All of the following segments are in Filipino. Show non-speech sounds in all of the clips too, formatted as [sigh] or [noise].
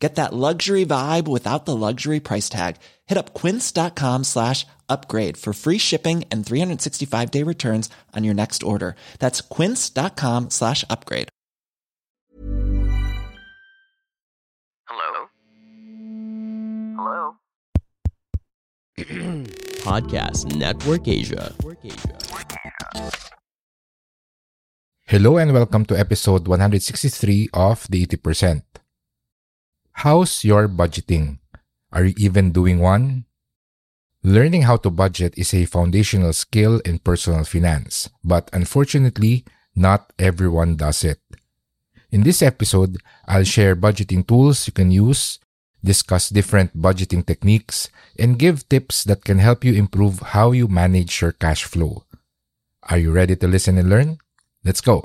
Get that luxury vibe without the luxury price tag. Hit up quince.com slash upgrade for free shipping and 365 day returns on your next order. That's quince.com slash upgrade. Hello? Hello? [clears throat] Podcast Network Asia. Hello and welcome to episode 163 of The 80%. How's your budgeting? Are you even doing one? Learning how to budget is a foundational skill in personal finance, but unfortunately, not everyone does it. In this episode, I'll share budgeting tools you can use, discuss different budgeting techniques, and give tips that can help you improve how you manage your cash flow. Are you ready to listen and learn? Let's go.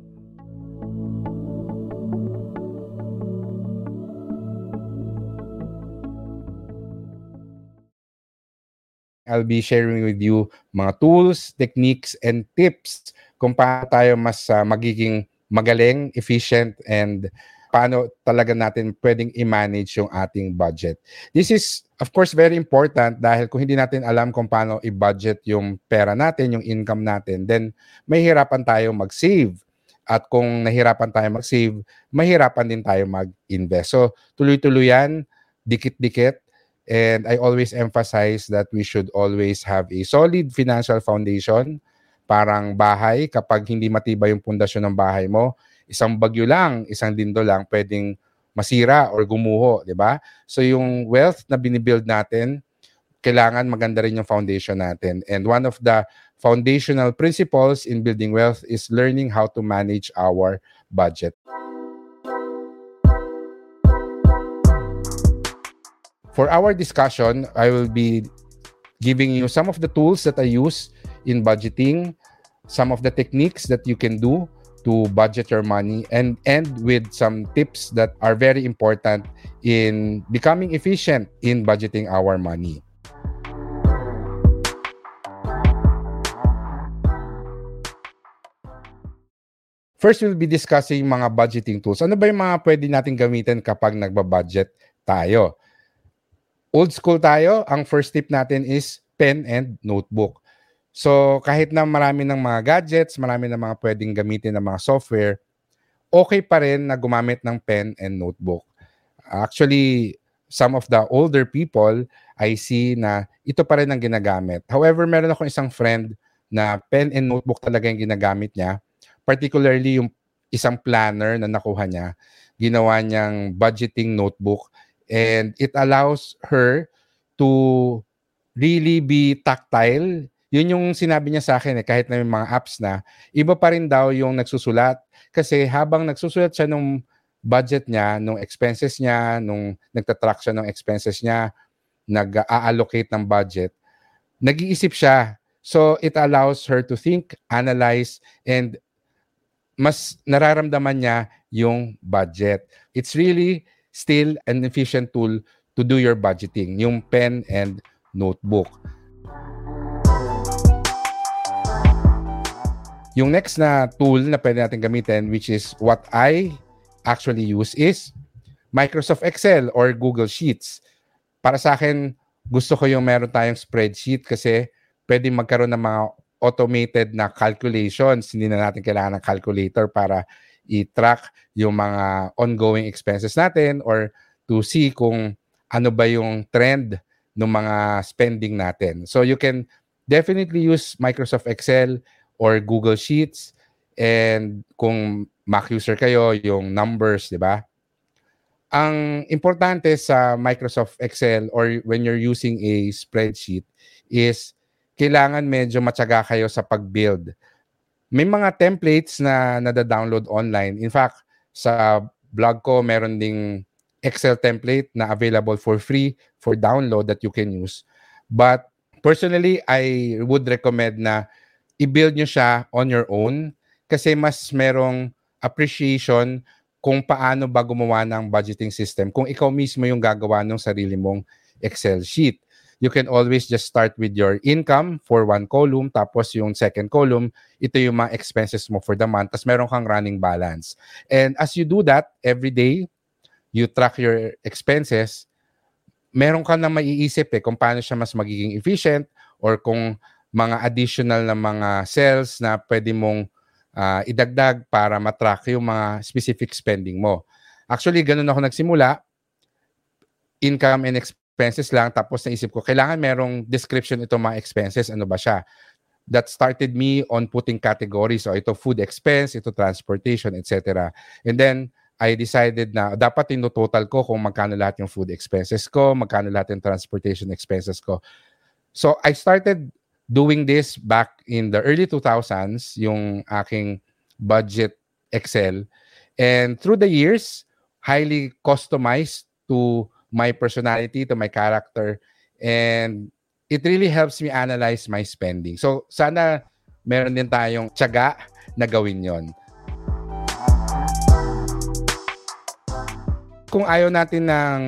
I'll be sharing with you mga tools, techniques, and tips kung paano tayo mas uh, magiging magaling, efficient, and paano talaga natin pwedeng i-manage yung ating budget. This is, of course, very important dahil kung hindi natin alam kung paano i-budget yung pera natin, yung income natin, then mahihirapan tayo mag-save. At kung nahirapan tayo mag-save, mahirapan din tayo mag-invest. So, tuloy-tuloy yan, dikit-dikit, And I always emphasize that we should always have a solid financial foundation. Parang bahay, kapag hindi matibay yung pundasyon ng bahay mo, isang bagyo lang, isang dindo lang, pwedeng masira or gumuho, di ba? So yung wealth na binibuild natin, kailangan maganda rin yung foundation natin. And one of the foundational principles in building wealth is learning how to manage our budget. For our discussion, I will be giving you some of the tools that I use in budgeting, some of the techniques that you can do to budget your money, and end with some tips that are very important in becoming efficient in budgeting our money. First, we'll be discussing mga budgeting tools. Ano ba yung mga pwede natin gamitin kapag nagba-budget tayo? Old school tayo, ang first tip natin is pen and notebook. So kahit na marami ng mga gadgets, marami ng mga pwedeng gamitin ng mga software, okay pa rin na gumamit ng pen and notebook. Actually, some of the older people, I see na ito pa rin ang ginagamit. However, meron ako isang friend na pen and notebook talaga yung ginagamit niya. Particularly yung isang planner na nakuha niya. Ginawa niyang budgeting notebook and it allows her to really be tactile. Yun yung sinabi niya sa akin eh, kahit na may mga apps na, iba pa rin daw yung nagsusulat. Kasi habang nagsusulat siya nung budget niya, nung expenses niya, nung nagtatrack siya ng expenses niya, nag-allocate ng budget, nag-iisip siya. So it allows her to think, analyze, and mas nararamdaman niya yung budget. It's really still an efficient tool to do your budgeting, yung pen and notebook. Yung next na tool na pwede natin gamitin, which is what I actually use is Microsoft Excel or Google Sheets. Para sa akin, gusto ko yung meron tayong spreadsheet kasi pwede magkaroon ng mga automated na calculations. Hindi na natin kailangan ng calculator para i-track yung mga ongoing expenses natin or to see kung ano ba yung trend ng mga spending natin. So you can definitely use Microsoft Excel or Google Sheets and kung Mac user kayo, yung numbers, di ba? ang importante sa Microsoft Excel or when you're using a spreadsheet is kailangan medyo matyaga kayo sa pag-build. May mga templates na nada-download online. In fact, sa blog ko meron ding Excel template na available for free for download that you can use. But personally, I would recommend na i-build nyo siya on your own kasi mas merong appreciation kung paano ba gumawa ng budgeting system kung ikaw mismo yung gagawa ng sarili mong Excel sheet. You can always just start with your income for one column, tapos yung second column, ito yung mga expenses mo for the month, tapos meron kang running balance. And as you do that every day, you track your expenses, meron ka na maiisip eh kung paano siya mas magiging efficient or kung mga additional na mga cells na pwede mong uh, idagdag para matrack yung mga specific spending mo. Actually, ganun ako nagsimula. Income and expenses lang. Tapos naisip ko, kailangan merong description ito mga expenses. Ano ba siya? That started me on putting categories. So ito food expense, ito transportation, etc. And then, I decided na dapat total ko kung magkano lahat yung food expenses ko, magkano lahat yung transportation expenses ko. So I started doing this back in the early 2000s, yung aking budget Excel. And through the years, highly customized to my personality, to my character. And it really helps me analyze my spending. So sana meron din tayong tiyaga na gawin yon. kung ayaw natin ng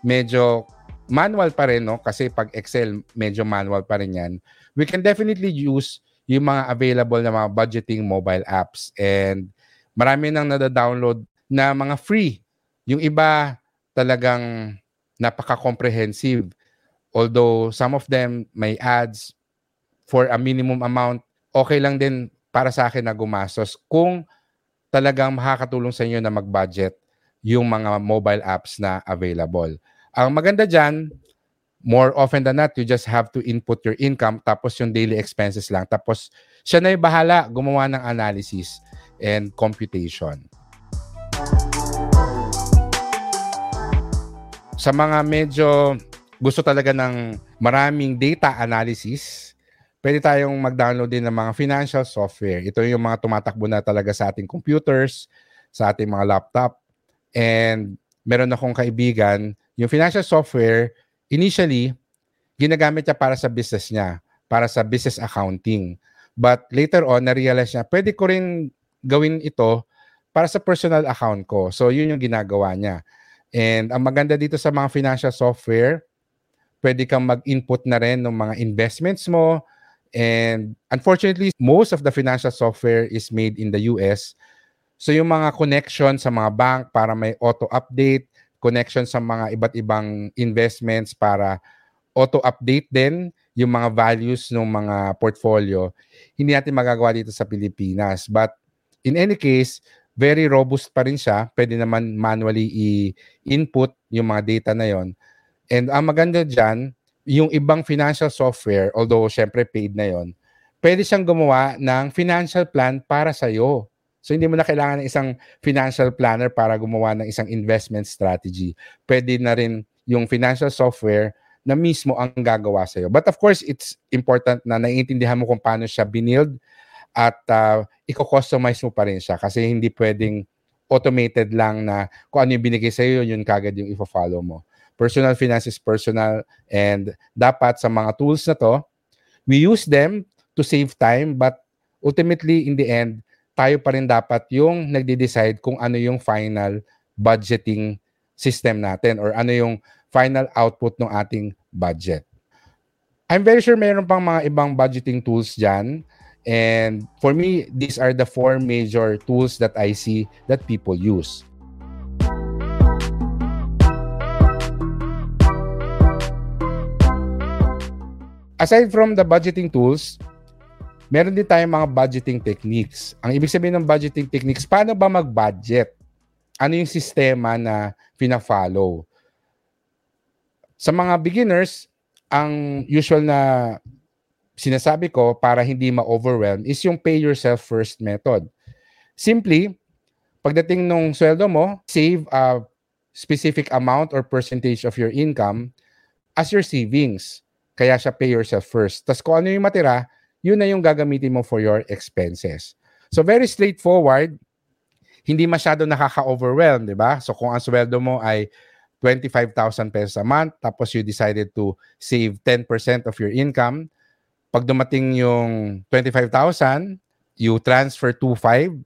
medyo manual pa rin, no? Kasi pag Excel, medyo manual pa rin yan. We can definitely use yung mga available na mga budgeting mobile apps. And marami nang nada-download na mga free. Yung iba talagang napaka-comprehensive. Although some of them may ads for a minimum amount, okay lang din para sa akin na gumastos kung talagang makakatulong sa inyo na mag-budget yung mga mobile apps na available. Ang maganda dyan, more often than not, you just have to input your income tapos yung daily expenses lang. Tapos siya na yung bahala gumawa ng analysis and computation. Sa mga medyo gusto talaga ng maraming data analysis, pwede tayong mag-download din ng mga financial software. Ito yung mga tumatakbo na talaga sa ating computers, sa ating mga laptop. And meron akong kaibigan, yung financial software, initially, ginagamit niya para sa business niya, para sa business accounting. But later on, na-realize niya, pwede ko rin gawin ito para sa personal account ko. So, yun yung ginagawa niya. And ang maganda dito sa mga financial software, pwede kang mag-input na rin ng mga investments mo. And unfortunately, most of the financial software is made in the US. So yung mga connection sa mga bank para may auto-update, connection sa mga iba't ibang investments para auto-update din yung mga values ng mga portfolio, hindi natin magagawa dito sa Pilipinas. But in any case, very robust pa rin siya. Pwede naman manually i-input yung mga data na yon. And ang maganda dyan, yung ibang financial software, although syempre paid na yon, pwede siyang gumawa ng financial plan para sa'yo. So hindi mo na kailangan ng isang financial planner para gumawa ng isang investment strategy. Pwede na rin yung financial software na mismo ang gagawa sa'yo. But of course, it's important na naiintindihan mo kung paano siya binild at uh, i-customize mo pa rin siya kasi hindi pwedeng automated lang na kung ano yung binigay sa'yo, yun kagad yung i-follow mo. Personal finance is personal and dapat sa mga tools na to, we use them to save time but ultimately in the end, tayo pa rin dapat yung nagde-decide kung ano yung final budgeting system natin or ano yung final output ng ating budget. I'm very sure mayroon pang mga ibang budgeting tools dyan. And for me, these are the four major tools that I see that people use. Aside from the budgeting tools, meron din tayong mga budgeting techniques. Ang ibig sabihin ng budgeting techniques, paano ba mag-budget? Ano yung sistema na fina-follow? Sa mga beginners, ang usual na sinasabi ko para hindi ma-overwhelm is yung pay yourself first method. Simply, pagdating nung sweldo mo, save a specific amount or percentage of your income as your savings. Kaya siya pay yourself first. Tapos kung ano yung matira, yun na yung gagamitin mo for your expenses. So very straightforward, hindi masyado nakaka-overwhelm, di ba? So kung ang sweldo mo ay 25,000 pesos a month, tapos you decided to save 10% of your income, pag dumating yung 25,000, you transfer 2.5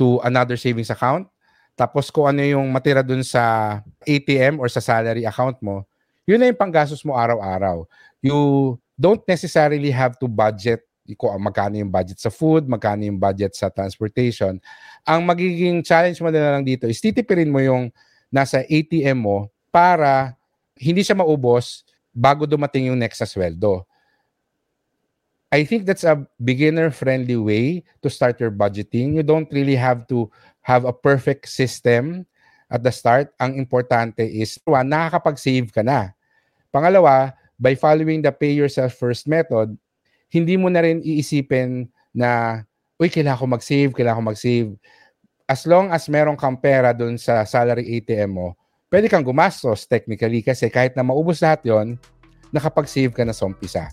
to another savings account. Tapos kung ano yung matira dun sa ATM or sa salary account mo, yun na yung panggastos mo araw-araw. You don't necessarily have to budget kung magkano yung budget sa food, magkano yung budget sa transportation. Ang magiging challenge mo na lang dito is titipirin mo yung nasa ATM mo para hindi siya maubos bago dumating yung next sa sweldo. I think that's a beginner-friendly way to start your budgeting. You don't really have to have a perfect system at the start. Ang importante is, one, nakakapag-save ka na. Pangalawa, by following the pay yourself first method, hindi mo na rin iisipin na, uy, kailangan ko mag-save, kailangan ko mag-save. As long as meron kang pera dun sa salary ATM mo, pwede kang gumastos technically kasi kahit na maubos lahat yon nakapag-save ka na sa umpisa.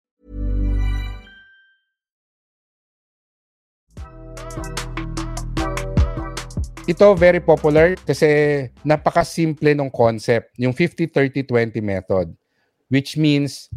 Ito very popular kasi napaka-simple ng concept, yung 50-30-20 method, which means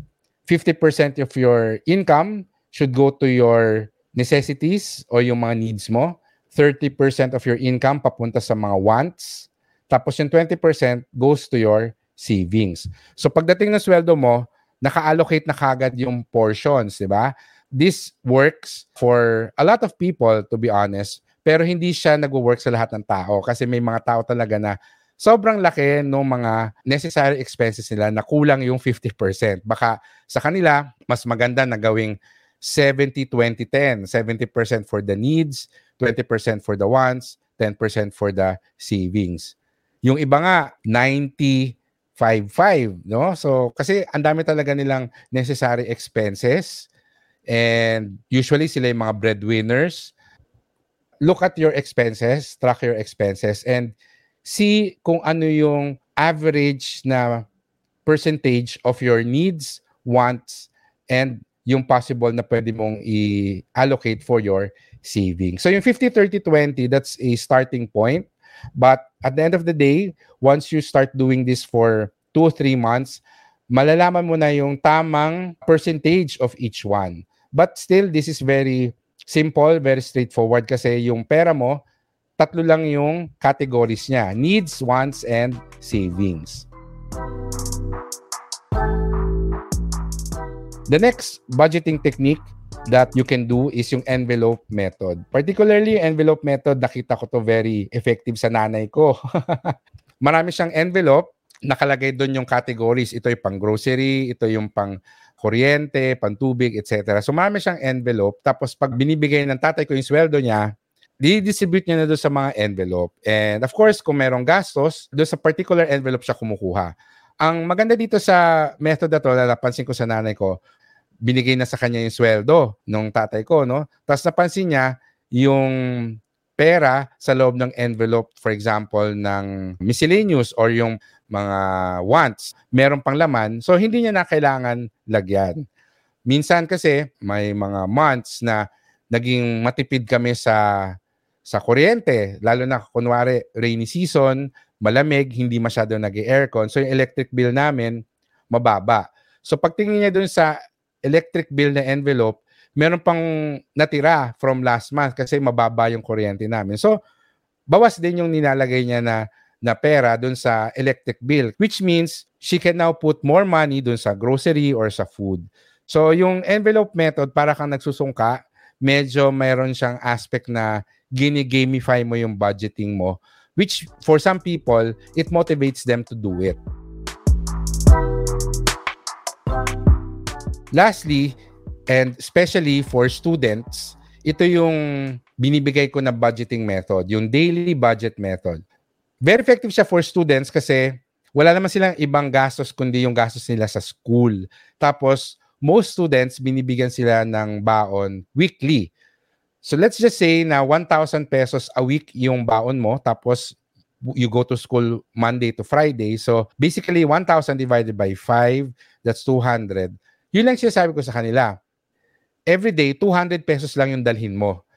50% of your income should go to your necessities o yung mga needs mo. 30% of your income papunta sa mga wants. Tapos yung 20% goes to your savings. So pagdating ng sweldo mo, naka-allocate na kagad yung portions, di ba? This works for a lot of people, to be honest, pero hindi siya nagwo-work sa lahat ng tao kasi may mga tao talaga na sobrang laki ng mga necessary expenses nila na kulang yung 50%. Baka sa kanila, mas maganda na gawing 70-20-10. 70% for the needs, 20% for the wants, 10% for the savings. Yung iba nga, 90 5-5, no? So, kasi ang dami talaga nilang necessary expenses and usually sila yung mga breadwinners. Look at your expenses, track your expenses and see kung ano yung average na percentage of your needs, wants, and yung possible na pwede mong i-allocate for your savings. So yung 50-30-20, that's a starting point. But at the end of the day, once you start doing this for two or three months, malalaman mo na yung tamang percentage of each one. But still, this is very simple, very straightforward kasi yung pera mo, tatlo lang yung categories niya. Needs, wants, and savings. The next budgeting technique that you can do is yung envelope method. Particularly envelope method, nakita ko to very effective sa nanay ko. [laughs] Marami siyang envelope, nakalagay doon yung categories. Ito yung pang grocery, ito yung pang kuryente, pantubig, etc. So marami siyang envelope. Tapos pag binibigay ng tatay ko yung sweldo niya, di-distribute niya na doon sa mga envelope. And of course, kung merong gastos, doon sa particular envelope siya kumukuha. Ang maganda dito sa method na to, na napansin ko sa nanay ko, binigay na sa kanya yung sweldo nung tatay ko, no? Tapos napansin niya yung pera sa loob ng envelope, for example, ng miscellaneous or yung mga wants, meron pang laman, so hindi niya na kailangan lagyan. Minsan kasi may mga months na naging matipid kami sa sa kuryente, lalo na kunwari rainy season, malamig, hindi masyado nag-aircon. So yung electric bill namin mababa. So pagtingin niya dun sa electric bill na envelope, meron pang natira from last month kasi mababa yung kuryente namin. So bawas din yung nilalagay niya na na pera dun sa electric bill which means she can now put more money dun sa grocery or sa food. So yung envelope method para kang nagsusungka, medyo mayroon siyang aspect na gini-gamify mo yung budgeting mo which for some people it motivates them to do it. Lastly, and especially for students, ito yung binibigay ko na budgeting method, yung daily budget method. Very effective siya for students kasi wala naman silang ibang gastos kundi yung gastos nila sa school. Tapos, most students, binibigyan sila ng baon weekly. So let's just say na 1,000 pesos a week yung baon mo, tapos you go to school Monday to Friday. So basically, 1,000 divided by 5, that's 200. Yun lang sinasabi ko sa kanila. Every day, 200 pesos lang yung dalhin mo.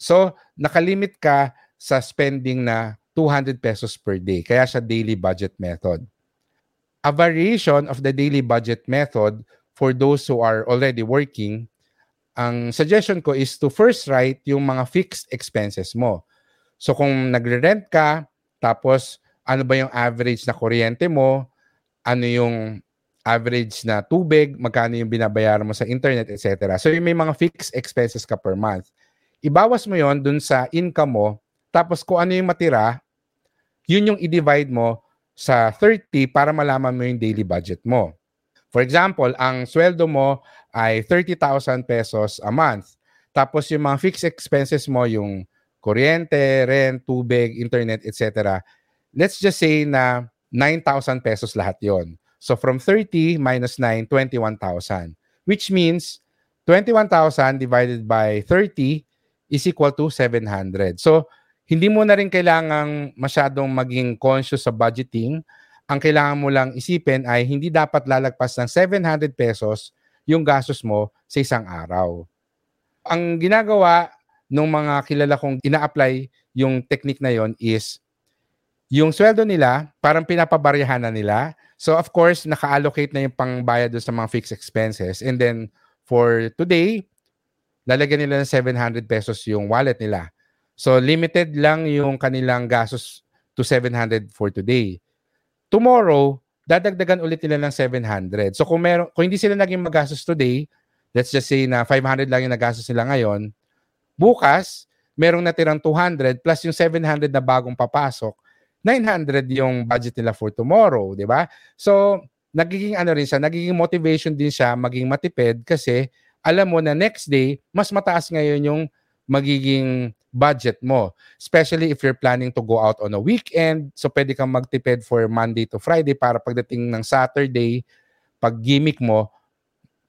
So, nakalimit ka sa spending na 200 pesos per day. Kaya siya daily budget method. A variation of the daily budget method for those who are already working, ang suggestion ko is to first write yung mga fixed expenses mo. So kung nagre-rent ka, tapos ano ba yung average na kuryente mo, ano yung average na tubig, magkano yung binabayaran mo sa internet, etc. So yung may mga fixed expenses ka per month. Ibawas mo yon dun sa income mo, tapos kung ano yung matira, yun yung i-divide mo sa 30 para malaman mo yung daily budget mo. For example, ang sweldo mo ay 30,000 pesos a month. Tapos yung mga fixed expenses mo, yung kuryente, rent, tubig, internet, etc. Let's just say na 9,000 pesos lahat yon. So from 30 minus 9, 21,000. Which means 21,000 divided by 30 is equal to 700. So hindi mo na rin kailangang masyadong maging conscious sa budgeting. Ang kailangan mo lang isipin ay hindi dapat lalagpas ng 700 pesos yung gastos mo sa isang araw. Ang ginagawa ng mga kilala kong ina-apply yung technique na yon is yung sweldo nila, parang pinapabaryahan na nila. So of course, naka-allocate na yung pangbayad sa mga fixed expenses. And then for today, lalagyan nila ng 700 pesos yung wallet nila. So limited lang yung kanilang gastos to 700 for today. Tomorrow, dadagdagan ulit nila ng 700. So kung meron kung hindi sila naging magastos today, let's just say na 500 lang yung nagastos nila ngayon, bukas merong natirang 200 plus yung 700 na bagong papasok, 900 yung budget nila for tomorrow, di ba? So, nagiging ano rin siya, nagiging motivation din siya maging matipid kasi alam mo na next day, mas mataas ngayon yung magiging budget mo. Especially if you're planning to go out on a weekend, so pwede kang magtipid for Monday to Friday para pagdating ng Saturday, pag gimmick mo,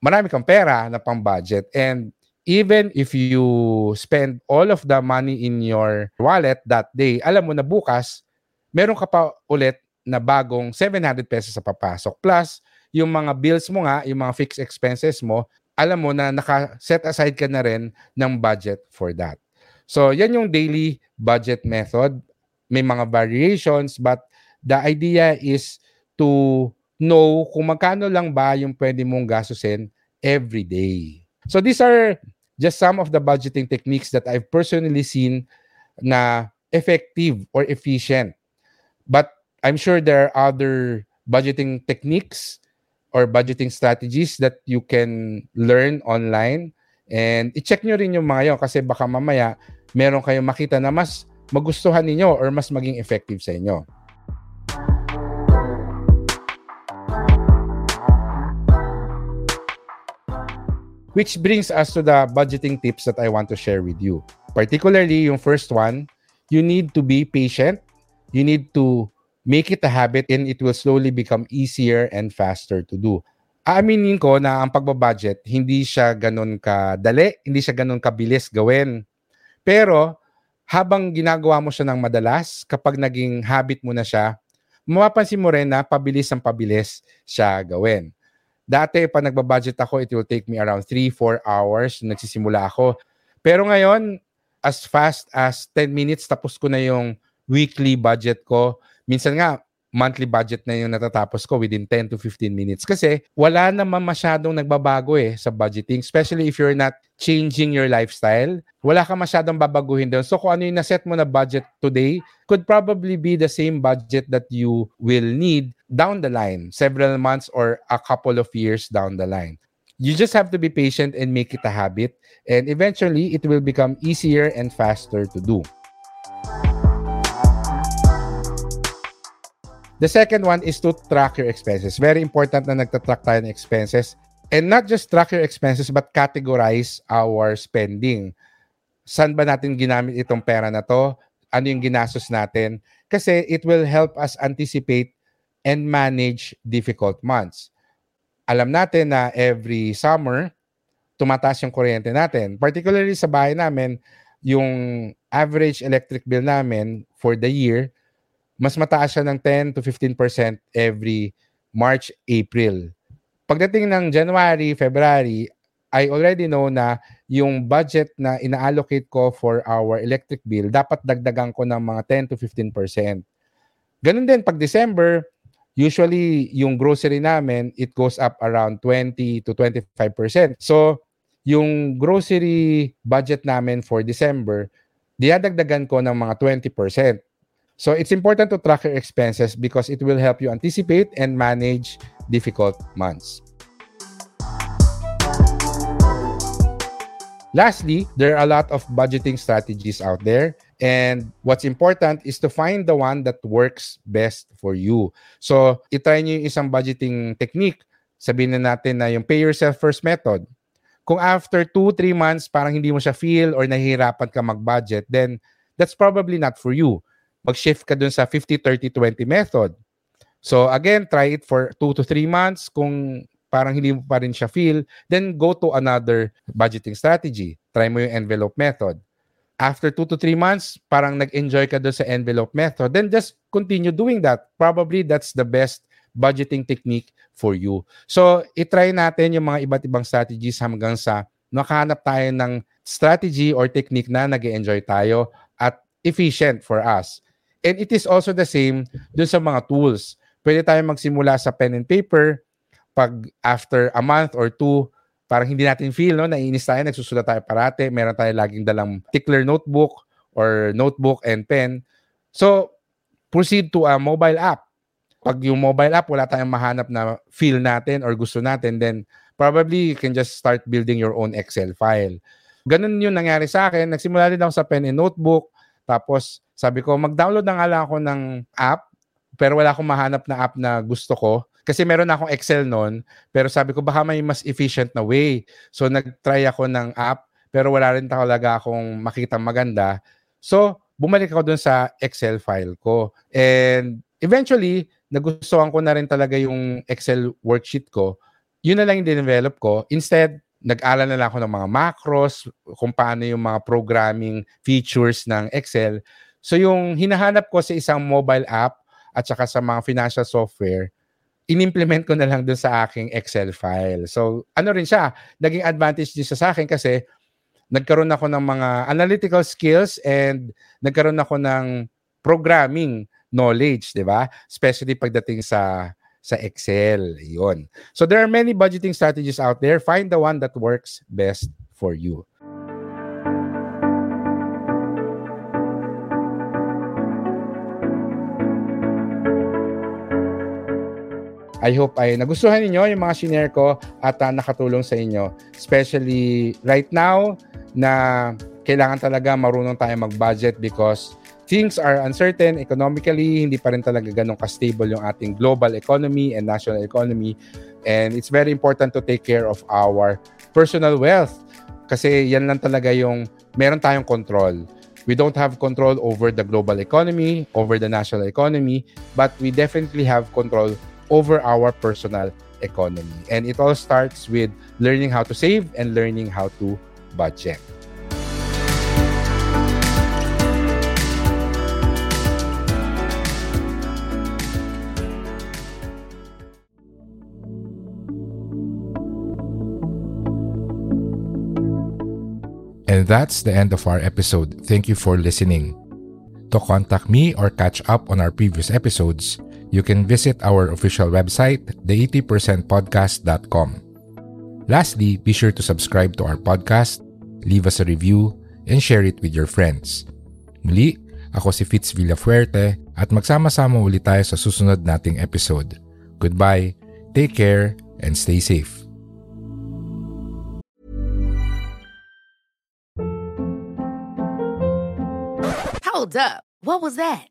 marami kang pera na pang budget. And even if you spend all of the money in your wallet that day, alam mo na bukas, meron ka pa ulit na bagong 700 pesos sa papasok. Plus, yung mga bills mo nga, yung mga fixed expenses mo, alam mo na naka-set aside ka na rin ng budget for that. So, yan yung daily budget method. May mga variations, but the idea is to know kung magkano lang ba yung pwede mong gastusin every day. So, these are just some of the budgeting techniques that I've personally seen na effective or efficient But I'm sure there are other budgeting techniques or budgeting strategies that you can learn online. And i-check nyo rin yung mga yun kasi baka mamaya meron kayong makita na mas magustuhan ninyo or mas maging effective sa inyo. Which brings us to the budgeting tips that I want to share with you. Particularly yung first one, you need to be patient you need to make it a habit and it will slowly become easier and faster to do. Aaminin ko na ang pagbabudget, hindi siya ganun kadali, hindi siya ganun kabilis gawin. Pero habang ginagawa mo siya ng madalas, kapag naging habit mo na siya, mapapansin mo rin na pabilis ang pabilis siya gawin. Dati, pa nagbabudget ako, it will take me around 3-4 hours nagsisimula ako. Pero ngayon, as fast as 10 minutes, tapos ko na yung weekly budget ko. Minsan nga, monthly budget na yung natatapos ko within 10 to 15 minutes. Kasi wala naman masyadong nagbabago eh sa budgeting, especially if you're not changing your lifestyle. Wala ka masyadong babaguhin doon. So kung ano yung naset mo na budget today could probably be the same budget that you will need down the line, several months or a couple of years down the line. You just have to be patient and make it a habit. And eventually, it will become easier and faster to do. The second one is to track your expenses. Very important na nagtatrack tayo ng expenses. And not just track your expenses, but categorize our spending. Saan ba natin ginamit itong pera na to? Ano yung ginastos natin? Kasi it will help us anticipate and manage difficult months. Alam natin na every summer, tumataas yung kuryente natin. Particularly sa bahay namin, yung average electric bill namin for the year mas mataas siya ng 10 to 15% every March, April. Pagdating ng January, February, I already know na yung budget na ina-allocate ko for our electric bill, dapat dagdagan ko ng mga 10 to 15%. Ganun din pag December, usually yung grocery namin, it goes up around 20 to 25%. So, yung grocery budget namin for December, diadagdagan ko ng mga 20%. So it's important to track your expenses because it will help you anticipate and manage difficult months. Lastly, there are a lot of budgeting strategies out there. And what's important is to find the one that works best for you. So, itry nyo yung isang budgeting technique. Sabihin na natin na yung pay yourself first method. Kung after 2-3 months, parang hindi mo siya feel or nahihirapan ka mag-budget, then that's probably not for you mag-shift ka dun sa 50-30-20 method. So again, try it for 2 to 3 months. Kung parang hindi mo pa rin siya feel, then go to another budgeting strategy. Try mo yung envelope method. After 2 to 3 months, parang nag-enjoy ka doon sa envelope method, then just continue doing that. Probably that's the best budgeting technique for you. So, itry natin yung mga iba't ibang strategies hanggang sa nakahanap tayo ng strategy or technique na nag enjoy tayo at efficient for us. And it is also the same dun sa mga tools. Pwede tayo magsimula sa pen and paper. Pag after a month or two, parang hindi natin feel, no? Naiinis tayo, nagsusulat tayo parate. Meron tayo laging dalang tickler notebook or notebook and pen. So, proceed to a mobile app. Pag yung mobile app, wala tayong mahanap na feel natin or gusto natin, then probably you can just start building your own Excel file. Ganun yung nangyari sa akin. Nagsimula din ako sa pen and notebook. Tapos, sabi ko, mag-download na nga lang ako ng app, pero wala akong mahanap na app na gusto ko. Kasi meron na akong Excel noon, pero sabi ko, baka may mas efficient na way. So, nag-try ako ng app, pero wala rin talaga akong makita maganda. So, bumalik ako dun sa Excel file ko. And eventually, nagustuhan ko na rin talaga yung Excel worksheet ko. Yun na lang yung develop ko. Instead, nag-aral na lang ako ng mga macros, kung paano yung mga programming features ng Excel. So yung hinahanap ko sa isang mobile app at saka sa mga financial software, inimplement ko na lang dun sa aking Excel file. So ano rin siya, naging advantage din sa akin kasi nagkaroon ako ng mga analytical skills and nagkaroon ako ng programming knowledge, di ba? Especially pagdating sa sa Excel. Yon. So there are many budgeting strategies out there. Find the one that works best for you. I hope ay nagustuhan niyo yung mga shinare ko at uh, nakatulong sa inyo. Especially right now na kailangan talaga marunong tayo mag-budget because things are uncertain economically, hindi pa rin talaga ganun ka-stable yung ating global economy and national economy. And it's very important to take care of our personal wealth kasi yan lang talaga yung meron tayong control. We don't have control over the global economy, over the national economy, but we definitely have control over our personal economy. And it all starts with learning how to save and learning how to budget. And that's the end of our episode. Thank you for listening. To contact me or catch up on our previous episodes, you can visit our official website, the80percentpodcast.com. Lastly, be sure to subscribe to our podcast, leave us a review, and share it with your friends. Muli, ako si Fitz Villafuerte at magsama-sama ulit tayo sa susunod nating episode. Goodbye, take care, and stay safe. Hold up. What was that?